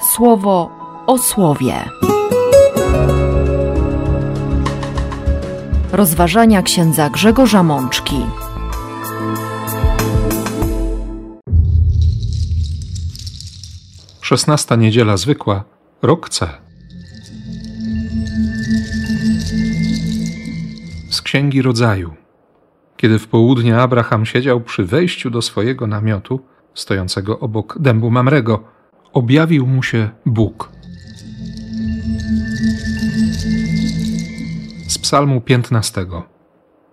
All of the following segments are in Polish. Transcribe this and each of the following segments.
słowo o słowie. Rozważania księdza Grzegorza Mączki. Szesnasta niedziela zwykła, rok C. Z Księgi Rodzaju. Kiedy w południe Abraham siedział przy wejściu do swojego namiotu, stojącego obok dębu Mamrego, objawił mu się Bóg. Z Psalmu 15.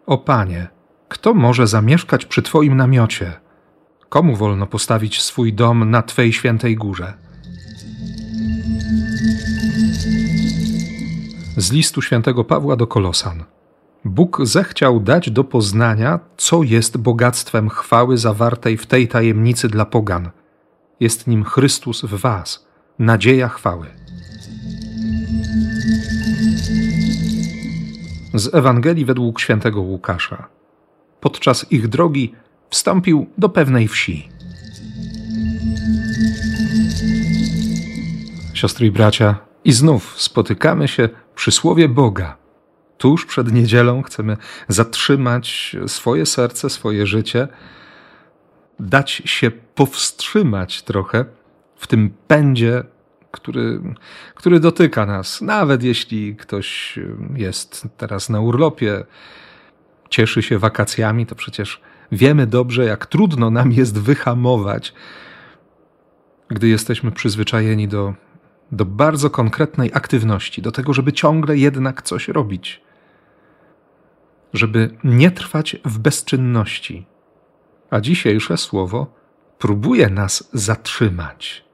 O Panie, kto może zamieszkać przy Twoim namiocie? Komu wolno postawić swój dom na Twej świętej górze? Z listu świętego Pawła do Kolosan. Bóg zechciał dać do poznania, co jest bogactwem chwały zawartej w tej tajemnicy dla pogan. Jest nim Chrystus w Was, nadzieja chwały. Z Ewangelii według świętego Łukasza. Podczas ich drogi wstąpił do pewnej wsi. Siostry i bracia, i znów spotykamy się przy słowie Boga tuż przed niedzielą chcemy zatrzymać swoje serce, swoje życie, dać się powstrzymać trochę w tym pędzie, który, który dotyka nas. Nawet jeśli ktoś jest teraz na urlopie, cieszy się wakacjami, to przecież wiemy dobrze, jak trudno nam jest wyhamować, gdy jesteśmy przyzwyczajeni do, do bardzo konkretnej aktywności, do tego, żeby ciągle jednak coś robić żeby nie trwać w bezczynności. A dzisiejsze słowo próbuje nas zatrzymać.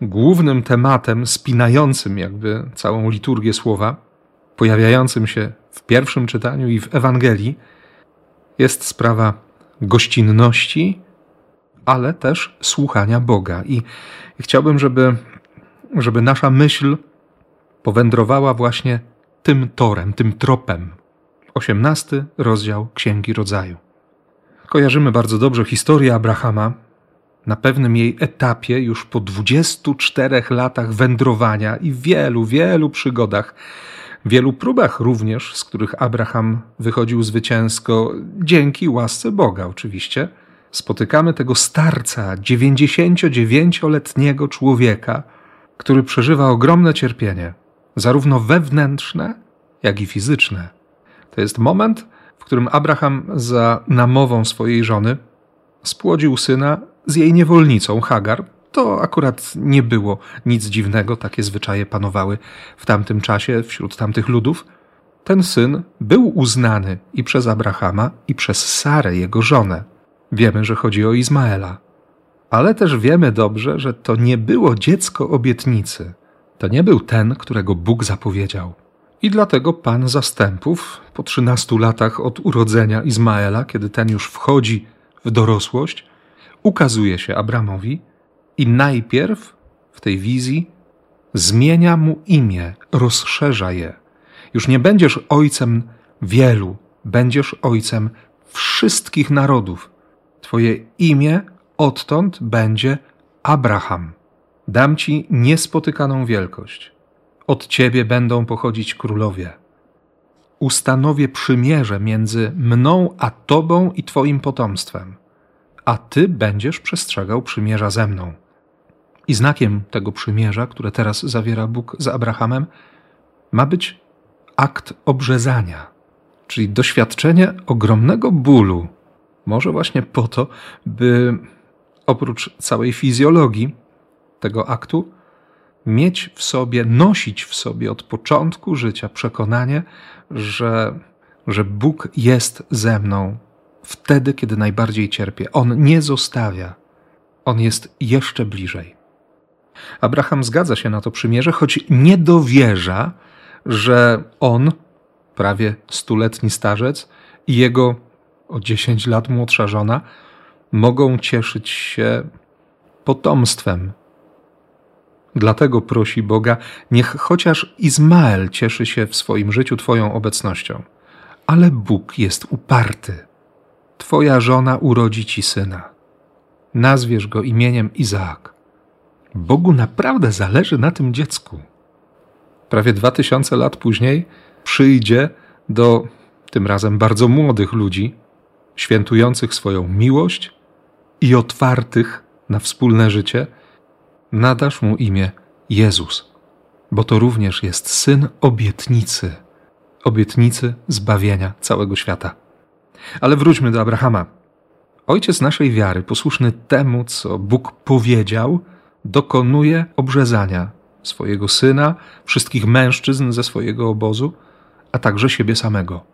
Głównym tematem spinającym jakby całą liturgię słowa, pojawiającym się w pierwszym czytaniu i w Ewangelii, jest sprawa gościnności, ale też słuchania Boga. I chciałbym, żeby, żeby nasza myśl powędrowała właśnie tym torem, tym tropem, 18 rozdział Księgi Rodzaju. Kojarzymy bardzo dobrze historię Abrahama. Na pewnym jej etapie, już po 24 latach wędrowania i wielu, wielu przygodach, wielu próbach również, z których Abraham wychodził zwycięsko, dzięki łasce Boga oczywiście, spotykamy tego starca, 99-letniego człowieka, który przeżywa ogromne cierpienie, zarówno wewnętrzne, jak i fizyczne. To jest moment, w którym Abraham za namową swojej żony spłodził syna z jej niewolnicą Hagar. To akurat nie było nic dziwnego, takie zwyczaje panowały w tamtym czasie wśród tamtych ludów. Ten syn był uznany i przez Abrahama, i przez Sarę, jego żonę. Wiemy, że chodzi o Izmaela. Ale też wiemy dobrze, że to nie było dziecko obietnicy. To nie był ten, którego Bóg zapowiedział. I dlatego pan zastępów, po trzynastu latach od urodzenia Izmaela, kiedy ten już wchodzi w dorosłość, ukazuje się Abramowi i najpierw w tej wizji zmienia mu imię, rozszerza je. Już nie będziesz ojcem wielu, będziesz ojcem wszystkich narodów. Twoje imię odtąd będzie Abraham. Dam ci niespotykaną wielkość. Od ciebie będą pochodzić królowie. Ustanowię przymierze między mną a tobą i twoim potomstwem, a ty będziesz przestrzegał przymierza ze mną. I znakiem tego przymierza, które teraz zawiera Bóg z Abrahamem, ma być akt obrzezania, czyli doświadczenie ogromnego bólu. Może właśnie po to, by oprócz całej fizjologii tego aktu, mieć w sobie, nosić w sobie od początku życia przekonanie, że, że Bóg jest ze mną wtedy, kiedy najbardziej cierpię. On nie zostawia, on jest jeszcze bliżej. Abraham zgadza się na to przymierze, choć nie dowierza, że on, prawie stuletni starzec, i jego o 10 lat młodsza żona mogą cieszyć się potomstwem Dlatego prosi Boga, niech chociaż Izmael cieszy się w swoim życiu Twoją obecnością. Ale Bóg jest uparty. Twoja żona urodzi Ci syna. Nazwiesz go imieniem Izaak. Bogu naprawdę zależy na tym dziecku. Prawie dwa tysiące lat później przyjdzie do tym razem bardzo młodych ludzi, świętujących swoją miłość i otwartych na wspólne życie, nadasz mu imię Jezus, bo to również jest syn obietnicy, obietnicy zbawienia całego świata. Ale wróćmy do Abrahama. Ojciec naszej wiary, posłuszny temu, co Bóg powiedział, dokonuje obrzezania swojego syna, wszystkich mężczyzn ze swojego obozu, a także siebie samego.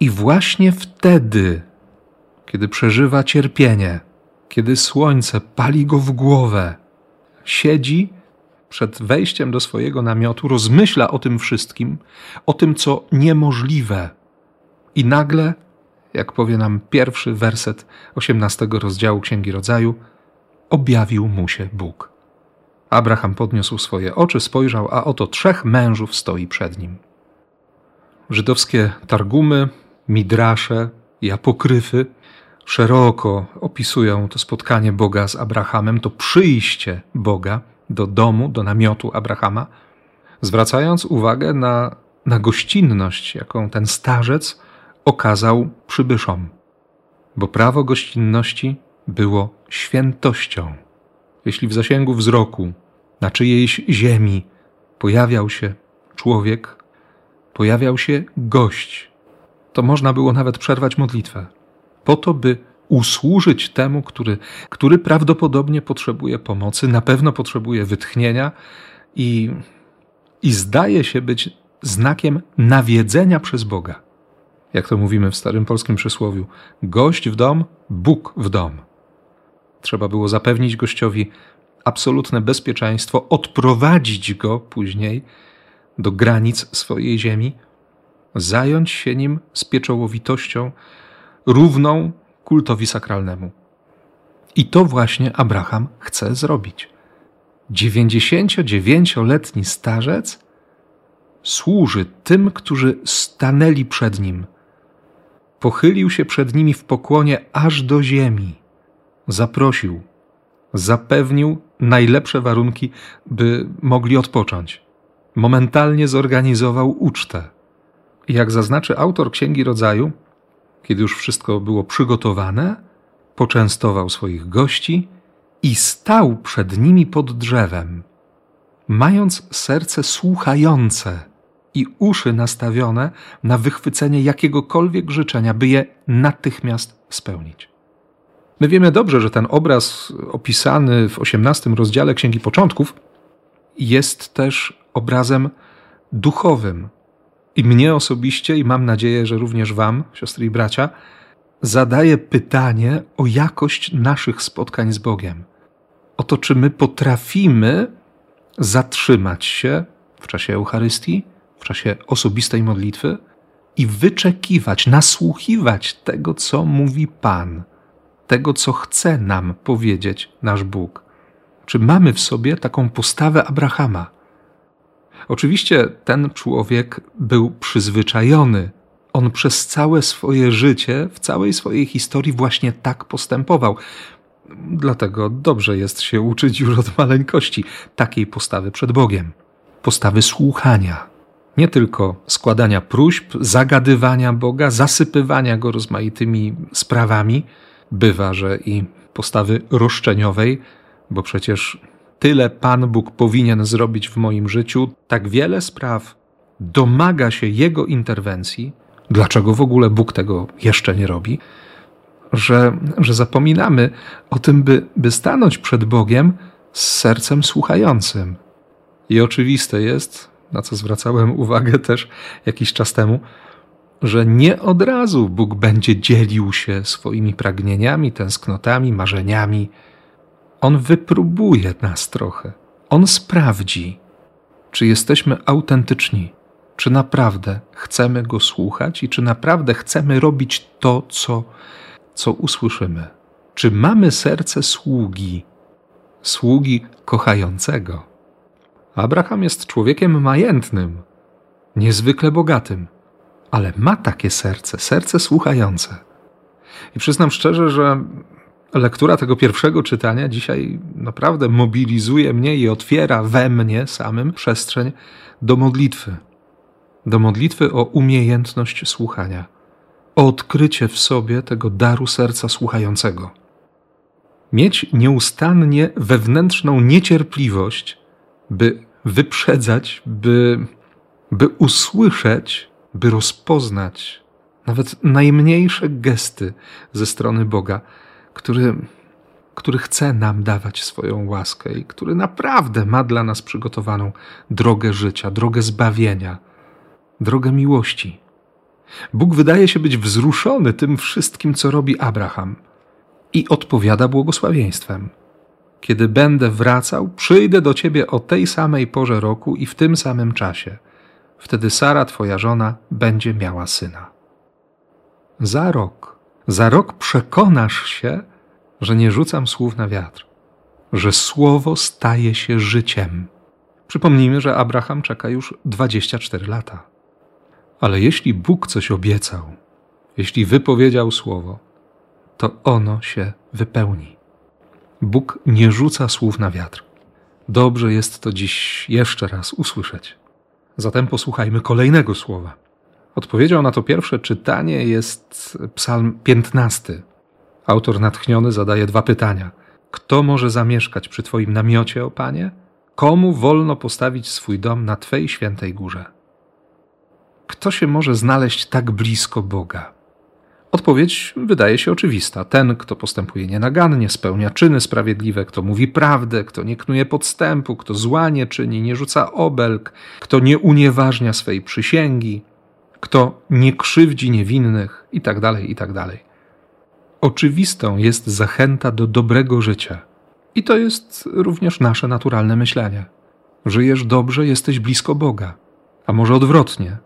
I właśnie wtedy, kiedy przeżywa cierpienie, kiedy słońce pali go w głowę, siedzi przed wejściem do swojego namiotu, rozmyśla o tym wszystkim, o tym, co niemożliwe. I nagle, jak powie nam pierwszy werset osiemnastego rozdziału Księgi Rodzaju, objawił mu się Bóg. Abraham podniósł swoje oczy, spojrzał, a oto trzech mężów stoi przed nim. Żydowskie targumy, midrasze i apokryfy szeroko opisują to spotkanie Boga z Abrahamem, to przyjście Boga do domu, do namiotu Abrahama, zwracając uwagę na, na gościnność, jaką ten starzec okazał przybyszom. Bo prawo gościnności było świętością. Jeśli w zasięgu wzroku na czyjejś ziemi pojawiał się człowiek, pojawiał się gość, to można było nawet przerwać modlitwę, po to, by usłużyć temu, który, który prawdopodobnie potrzebuje pomocy, na pewno potrzebuje wytchnienia i, i zdaje się być znakiem nawiedzenia przez Boga. Jak to mówimy w starym polskim przysłowiu: gość w dom, Bóg w dom. Trzeba było zapewnić gościowi absolutne bezpieczeństwo, odprowadzić go później do granic swojej ziemi, zająć się nim z pieczołowitością równą kultowi sakralnemu. I to właśnie Abraham chce zrobić. 99-letni starzec służy tym, którzy stanęli przed nim. Pochylił się przed nimi w pokłonie aż do ziemi. Zaprosił, zapewnił najlepsze warunki, by mogli odpocząć. Momentalnie zorganizował ucztę. Jak zaznaczy autor Księgi Rodzaju, kiedy już wszystko było przygotowane, poczęstował swoich gości i stał przed nimi pod drzewem, mając serce słuchające i uszy nastawione na wychwycenie jakiegokolwiek życzenia, by je natychmiast spełnić. My wiemy dobrze, że ten obraz opisany w XVIII rozdziale Księgi Początków jest też obrazem duchowym, i mnie osobiście, i mam nadzieję, że również Wam, siostry i bracia, zadaje pytanie o jakość naszych spotkań z Bogiem. O to, czy my potrafimy zatrzymać się w czasie Eucharystii, w czasie osobistej modlitwy i wyczekiwać, nasłuchiwać tego, co mówi Pan, tego, co chce nam powiedzieć nasz Bóg. Czy mamy w sobie taką postawę Abrahama? Oczywiście ten człowiek był przyzwyczajony. On przez całe swoje życie, w całej swojej historii właśnie tak postępował. Dlatego dobrze jest się uczyć już od maleńkości takiej postawy przed Bogiem postawy słuchania. Nie tylko składania próśb, zagadywania Boga, zasypywania go rozmaitymi sprawami, bywa, że i postawy roszczeniowej, bo przecież tyle Pan Bóg powinien zrobić w moim życiu, tak wiele spraw domaga się Jego interwencji, dlaczego w ogóle Bóg tego jeszcze nie robi, że, że zapominamy o tym, by, by stanąć przed Bogiem z sercem słuchającym. I oczywiste jest, na co zwracałem uwagę też jakiś czas temu, że nie od razu Bóg będzie dzielił się swoimi pragnieniami, tęsknotami, marzeniami, on wypróbuje nas trochę. On sprawdzi, czy jesteśmy autentyczni, czy naprawdę chcemy go słuchać i czy naprawdę chcemy robić to, co, co usłyszymy. Czy mamy serce sługi, sługi kochającego. Abraham jest człowiekiem majętnym, niezwykle bogatym, ale ma takie serce, serce słuchające. I przyznam szczerze, że lektura tego pierwszego czytania dzisiaj naprawdę mobilizuje mnie i otwiera we mnie samym przestrzeń do modlitwy. Do modlitwy o umiejętność słuchania, o odkrycie w sobie tego daru serca słuchającego. Mieć nieustannie wewnętrzną niecierpliwość, by wyprzedzać, by, by usłyszeć, by rozpoznać nawet najmniejsze gesty ze strony Boga który, który chce nam dawać swoją łaskę i który naprawdę ma dla nas przygotowaną drogę życia, drogę zbawienia, drogę miłości. Bóg wydaje się być wzruszony tym wszystkim, co robi Abraham i odpowiada błogosławieństwem. Kiedy będę wracał, przyjdę do ciebie o tej samej porze roku i w tym samym czasie. Wtedy Sara, twoja żona, będzie miała syna. Za rok za rok przekonasz się, że nie rzucam słów na wiatr, że słowo staje się życiem. Przypomnijmy, że Abraham czeka już 24 lata. Ale jeśli Bóg coś obiecał, jeśli wypowiedział słowo, to ono się wypełni. Bóg nie rzuca słów na wiatr. Dobrze jest to dziś jeszcze raz usłyszeć. Zatem posłuchajmy kolejnego słowa. Odpowiedzią na to pierwsze czytanie jest Psalm 15. Autor natchniony zadaje dwa pytania. Kto może zamieszkać przy Twoim namiocie, o Panie? Komu wolno postawić swój dom na Twej świętej górze? Kto się może znaleźć tak blisko Boga? Odpowiedź wydaje się oczywista. Ten, kto postępuje nienagannie, spełnia czyny sprawiedliwe, kto mówi prawdę, kto nie knuje podstępu, kto zła nie czyni, nie rzuca obelg, kto nie unieważnia swej przysięgi, kto nie krzywdzi niewinnych itd., tak itd. Tak Oczywistą jest zachęta do dobrego życia. I to jest również nasze naturalne myślenie. Żyjesz dobrze, jesteś blisko Boga. A może odwrotnie.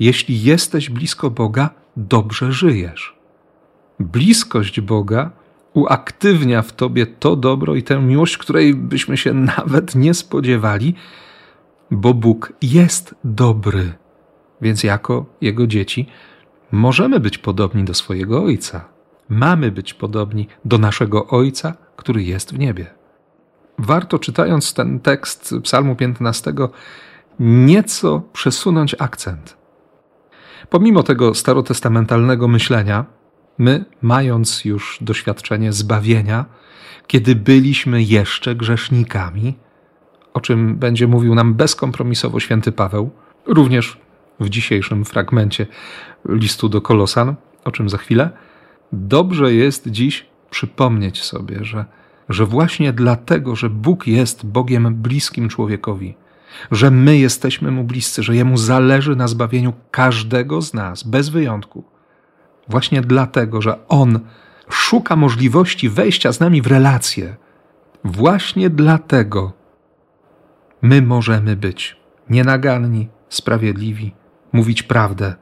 Jeśli jesteś blisko Boga, dobrze żyjesz. Bliskość Boga uaktywnia w tobie to dobro i tę miłość, której byśmy się nawet nie spodziewali, bo Bóg jest dobry więc jako Jego dzieci możemy być podobni do swojego Ojca. Mamy być podobni do naszego Ojca, który jest w niebie. Warto czytając ten tekst Psalmu 15 nieco przesunąć akcent. Pomimo tego starotestamentalnego myślenia, my, mając już doświadczenie zbawienia, kiedy byliśmy jeszcze grzesznikami, o czym będzie mówił nam bezkompromisowo święty Paweł, również w dzisiejszym fragmencie listu do Kolosan, o czym za chwilę, dobrze jest dziś przypomnieć sobie, że, że właśnie dlatego, że Bóg jest Bogiem bliskim człowiekowi, że my jesteśmy Mu bliscy, że Jemu zależy na zbawieniu każdego z nas, bez wyjątku. Właśnie dlatego, że On szuka możliwości wejścia z nami w relacje. Właśnie dlatego my możemy być nienaganni, sprawiedliwi, mówić prawdę,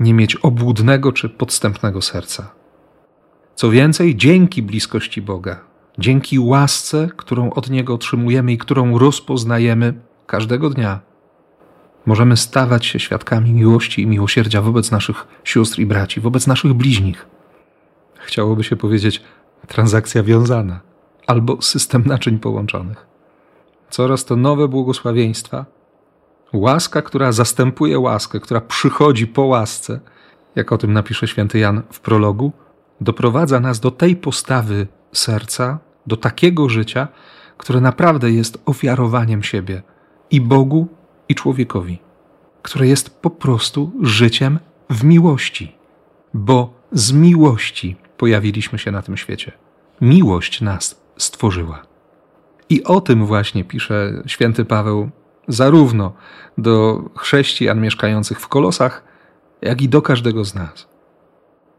nie mieć obłudnego czy podstępnego serca. Co więcej, dzięki bliskości Boga, dzięki łasce, którą od Niego otrzymujemy i którą rozpoznajemy każdego dnia, możemy stawać się świadkami miłości i miłosierdzia wobec naszych sióstr i braci, wobec naszych bliźnich. Chciałoby się powiedzieć transakcja wiązana albo system naczyń połączonych. Coraz to nowe błogosławieństwa Łaska, która zastępuje łaskę, która przychodzi po łasce, jak o tym napisze święty Jan w prologu, doprowadza nas do tej postawy serca, do takiego życia, które naprawdę jest ofiarowaniem siebie i Bogu, i człowiekowi, które jest po prostu życiem w miłości, bo z miłości pojawiliśmy się na tym świecie. Miłość nas stworzyła. I o tym właśnie pisze święty Paweł zarówno do chrześcijan mieszkających w kolosach, jak i do każdego z nas.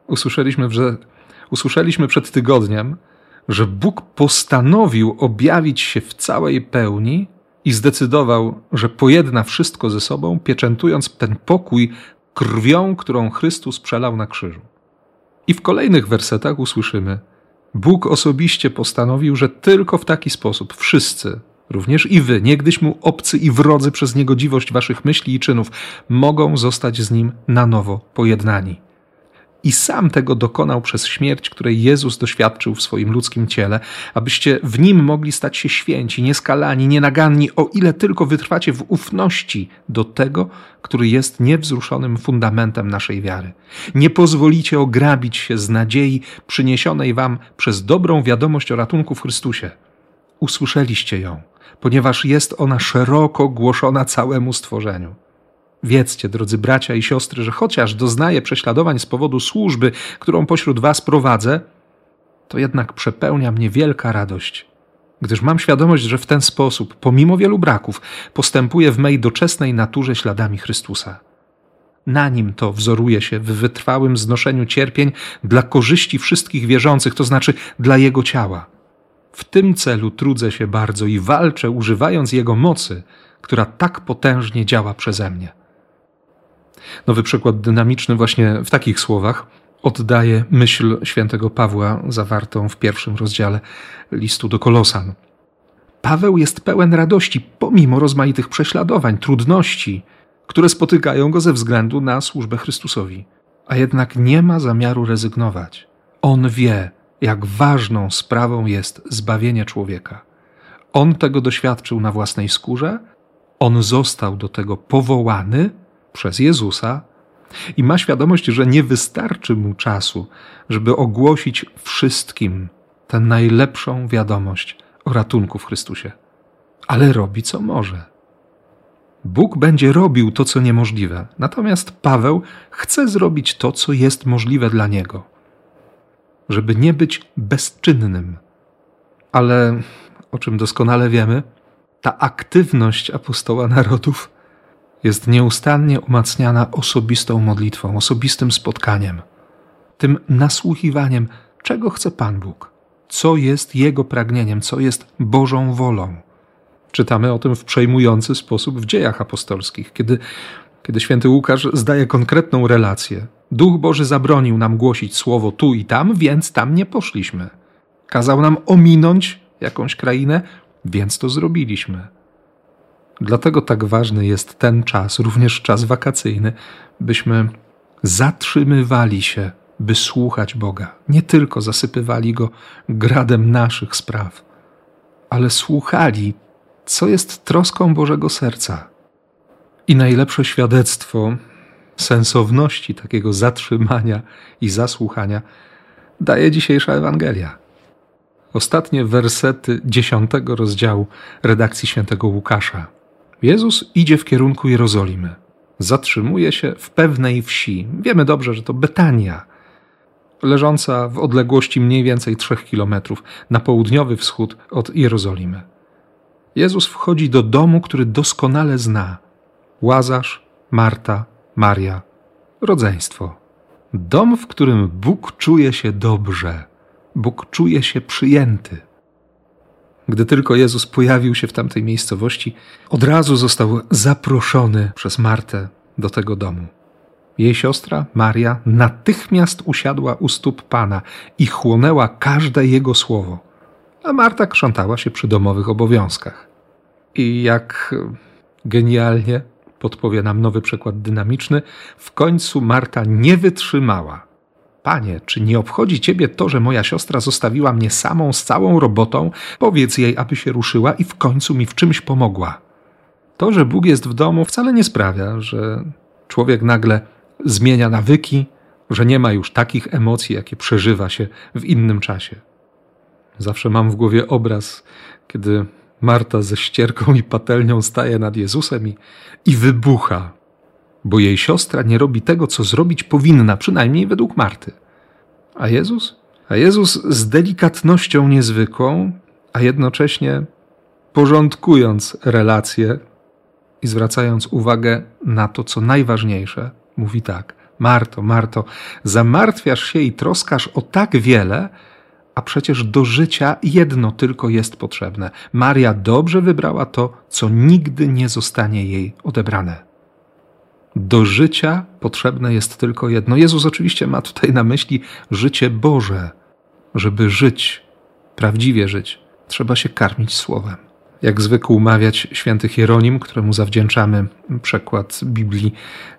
Usłyszeliśmy, że, usłyszeliśmy przed tygodniem, że Bóg postanowił objawić się w całej pełni i zdecydował, że pojedna wszystko ze sobą, pieczętując ten pokój krwią, którą Chrystus przelał na krzyżu. I w kolejnych wersetach usłyszymy: Bóg osobiście postanowił, że tylko w taki sposób wszyscy, Również i wy, niegdyś mu obcy i wrodzy przez niegodziwość waszych myśli i czynów, mogą zostać z nim na nowo pojednani. i sam tego dokonał przez śmierć, której Jezus doświadczył w swoim ludzkim ciele, abyście w nim mogli stać się święci, nieskalani, nienaganni, o ile tylko wytrwacie w ufności do tego, który jest niewzruszonym fundamentem naszej wiary. Nie pozwolicie ograbić się z nadziei przyniesionej wam przez dobrą wiadomość o ratunku w Chrystusie. Usłyszeliście ją, ponieważ jest ona szeroko głoszona całemu stworzeniu. Wiedzcie, drodzy bracia i siostry, że chociaż doznaję prześladowań z powodu służby, którą pośród was prowadzę, to jednak przepełnia mnie wielka radość, gdyż mam świadomość, że w ten sposób, pomimo wielu braków, postępuję w mej doczesnej naturze śladami Chrystusa. Na nim to wzoruje się w wytrwałym znoszeniu cierpień dla korzyści wszystkich wierzących, to znaczy dla Jego ciała. W tym celu trudzę się bardzo i walczę, używając Jego mocy, która tak potężnie działa przeze mnie. Nowy przykład dynamiczny właśnie w takich słowach oddaje myśl świętego Pawła zawartą w pierwszym rozdziale listu do Kolosan. Paweł jest pełen radości pomimo rozmaitych prześladowań, trudności, które spotykają go ze względu na służbę Chrystusowi. A jednak nie ma zamiaru rezygnować. On wie, jak ważną sprawą jest zbawienie człowieka. On tego doświadczył na własnej skórze, on został do tego powołany przez Jezusa i ma świadomość, że nie wystarczy mu czasu, żeby ogłosić wszystkim tę najlepszą wiadomość o ratunku w Chrystusie. Ale robi co może. Bóg będzie robił to, co niemożliwe, natomiast Paweł chce zrobić to, co jest możliwe dla niego, żeby nie być bezczynnym. Ale o czym doskonale wiemy, ta aktywność apostoła narodów jest nieustannie umacniana osobistą modlitwą, osobistym spotkaniem, tym nasłuchiwaniem, czego chce Pan Bóg, co jest Jego pragnieniem, co jest Bożą wolą. Czytamy o tym w przejmujący sposób w dziejach apostolskich, kiedy, kiedy święty Łukasz zdaje konkretną relację. Duch Boży zabronił nam głosić słowo tu i tam, więc tam nie poszliśmy. Kazał nam ominąć jakąś krainę, więc to zrobiliśmy. Dlatego tak ważny jest ten czas, również czas wakacyjny, byśmy zatrzymywali się, by słuchać Boga. Nie tylko zasypywali go gradem naszych spraw, ale słuchali, co jest troską Bożego serca. I najlepsze świadectwo sensowności takiego zatrzymania i zasłuchania daje dzisiejsza Ewangelia. Ostatnie wersety dziesiątego rozdziału redakcji świętego Łukasza. Jezus idzie w kierunku Jerozolimy. Zatrzymuje się w pewnej wsi. Wiemy dobrze, że to Betania, leżąca w odległości mniej więcej trzech kilometrów na południowy wschód od Jerozolimy. Jezus wchodzi do domu, który doskonale zna. Łazarz, Marta, Maria, rodzeństwo. Dom, w którym Bóg czuje się dobrze, Bóg czuje się przyjęty. Gdy tylko Jezus pojawił się w tamtej miejscowości, od razu został zaproszony przez Martę do tego domu. Jej siostra, Maria, natychmiast usiadła u stóp Pana i chłonęła każde jego słowo, a Marta krzątała się przy domowych obowiązkach. I jak genialnie podpowie nam nowy przykład dynamiczny, w końcu Marta nie wytrzymała Panie, czy nie obchodzi ciebie to, że moja siostra zostawiła mnie samą z całą robotą? Powiedz jej, aby się ruszyła i w końcu mi w czymś pomogła. To, że Bóg jest w domu, wcale nie sprawia, że człowiek nagle zmienia nawyki, że nie ma już takich emocji, jakie przeżywa się w innym czasie. Zawsze mam w głowie obraz, kiedy Marta ze ścierką i patelnią staje nad Jezusem i, i wybucha bo jej siostra nie robi tego, co zrobić powinna, przynajmniej według Marty. A Jezus? A Jezus z delikatnością niezwykłą, a jednocześnie porządkując relacje i zwracając uwagę na to, co najważniejsze, mówi tak: Marto, Marto, zamartwiasz się i troskasz o tak wiele, a przecież do życia jedno tylko jest potrzebne. Maria dobrze wybrała to, co nigdy nie zostanie jej odebrane. Do życia potrzebne jest tylko jedno. Jezus oczywiście ma tutaj na myśli życie Boże. Żeby żyć, prawdziwie żyć, trzeba się karmić słowem. Jak zwykł mawiać święty Hieronim, któremu zawdzięczamy przekład Biblii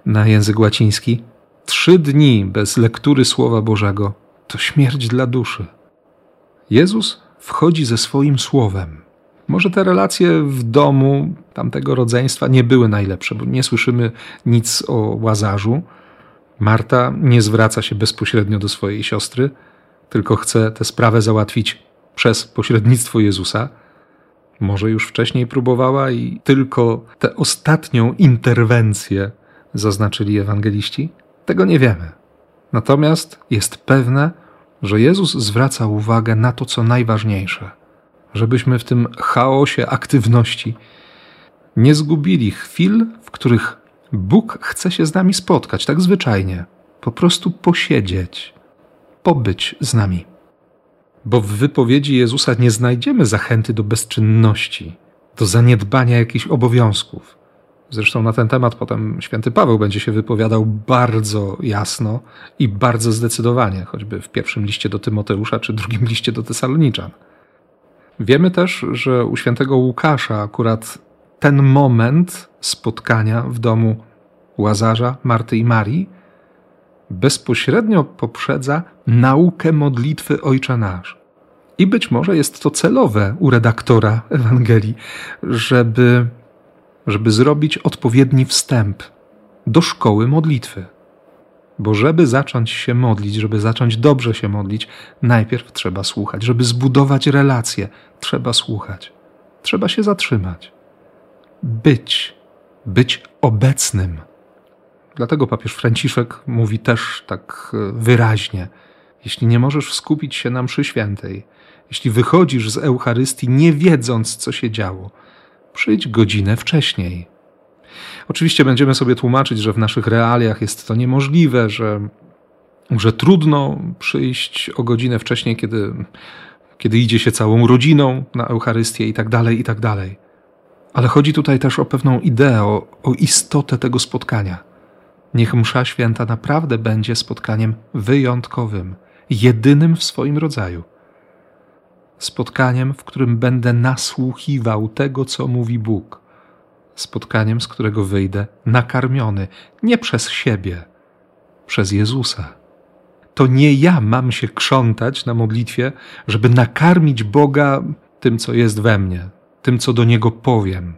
na język łaciński, Trzy dni bez lektury Słowa Bożego to śmierć dla duszy. Jezus wchodzi ze swoim Słowem. Może te relacje w domu tamtego rodzeństwa nie były najlepsze, bo nie słyszymy nic o łazarzu. Marta nie zwraca się bezpośrednio do swojej siostry, tylko chce tę sprawę załatwić przez pośrednictwo Jezusa. Może już wcześniej próbowała i tylko tę ostatnią interwencję zaznaczyli ewangeliści? Tego nie wiemy. Natomiast jest pewne, że Jezus zwraca uwagę na to, co najważniejsze, żebyśmy w tym chaosie aktywności nie zgubili chwil, w których Bóg chce się z nami spotkać, tak zwyczajnie, po prostu posiedzieć, pobyć z nami. Bo w wypowiedzi Jezusa nie znajdziemy zachęty do bezczynności, do zaniedbania jakichś obowiązków. Zresztą na ten temat potem święty Paweł będzie się wypowiadał bardzo jasno i bardzo zdecydowanie, choćby w pierwszym liście do Tymoteusza czy drugim liście do Tesaloniczan. Wiemy też, że u świętego Łukasza akurat ten moment spotkania w domu Łazarza, Marty i Marii bezpośrednio poprzedza naukę modlitwy Ojcze Nasz. I być może jest to celowe u redaktora Ewangelii, żeby żeby zrobić odpowiedni wstęp do szkoły modlitwy. Bo żeby zacząć się modlić, żeby zacząć dobrze się modlić, najpierw trzeba słuchać. Żeby zbudować relacje, trzeba słuchać. Trzeba się zatrzymać. Być, być obecnym. Dlatego papież Franciszek mówi też tak e, wyraźnie: Jeśli nie możesz skupić się na mszy świętej, jeśli wychodzisz z Eucharystii nie wiedząc, co się działo, przyjdź godzinę wcześniej. Oczywiście będziemy sobie tłumaczyć, że w naszych realiach jest to niemożliwe, że, że trudno przyjść o godzinę wcześniej, kiedy, kiedy idzie się całą rodziną na Eucharystię i tak dalej, i tak dalej. Ale chodzi tutaj też o pewną ideę, o, o istotę tego spotkania. Niech msza święta naprawdę będzie spotkaniem wyjątkowym, jedynym w swoim rodzaju spotkaniem, w którym będę nasłuchiwał tego, co mówi Bóg, spotkaniem, z którego wyjdę nakarmiony nie przez siebie, przez Jezusa. To nie ja mam się krzątać na modlitwie, żeby nakarmić Boga tym, co jest we mnie, tym, co do Niego powiem.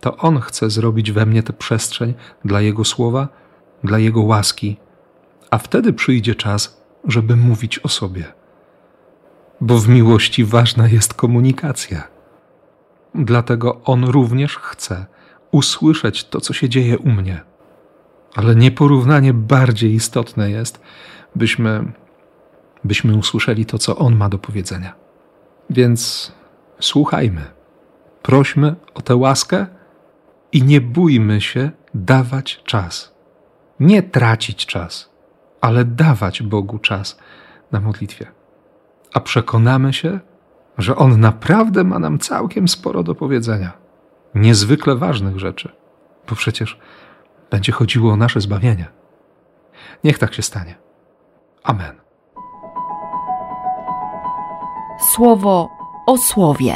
To On chce zrobić we mnie tę przestrzeń dla Jego słowa, dla Jego łaski, a wtedy przyjdzie czas, żeby mówić o sobie bo w miłości ważna jest komunikacja. Dlatego on również chce usłyszeć to, co się dzieje u mnie. Ale nieporównanie bardziej istotne jest, byśmy, byśmy usłyszeli to, co on ma do powiedzenia. Więc słuchajmy, prośmy o tę łaskę i nie bójmy się dawać czas. Nie tracić czas, ale dawać Bogu czas na modlitwie a przekonamy się, że On naprawdę ma nam całkiem sporo do powiedzenia. Niezwykle ważnych rzeczy, bo przecież będzie chodziło o nasze zbawienie. Niech tak się stanie. Amen. Słowo o słowie.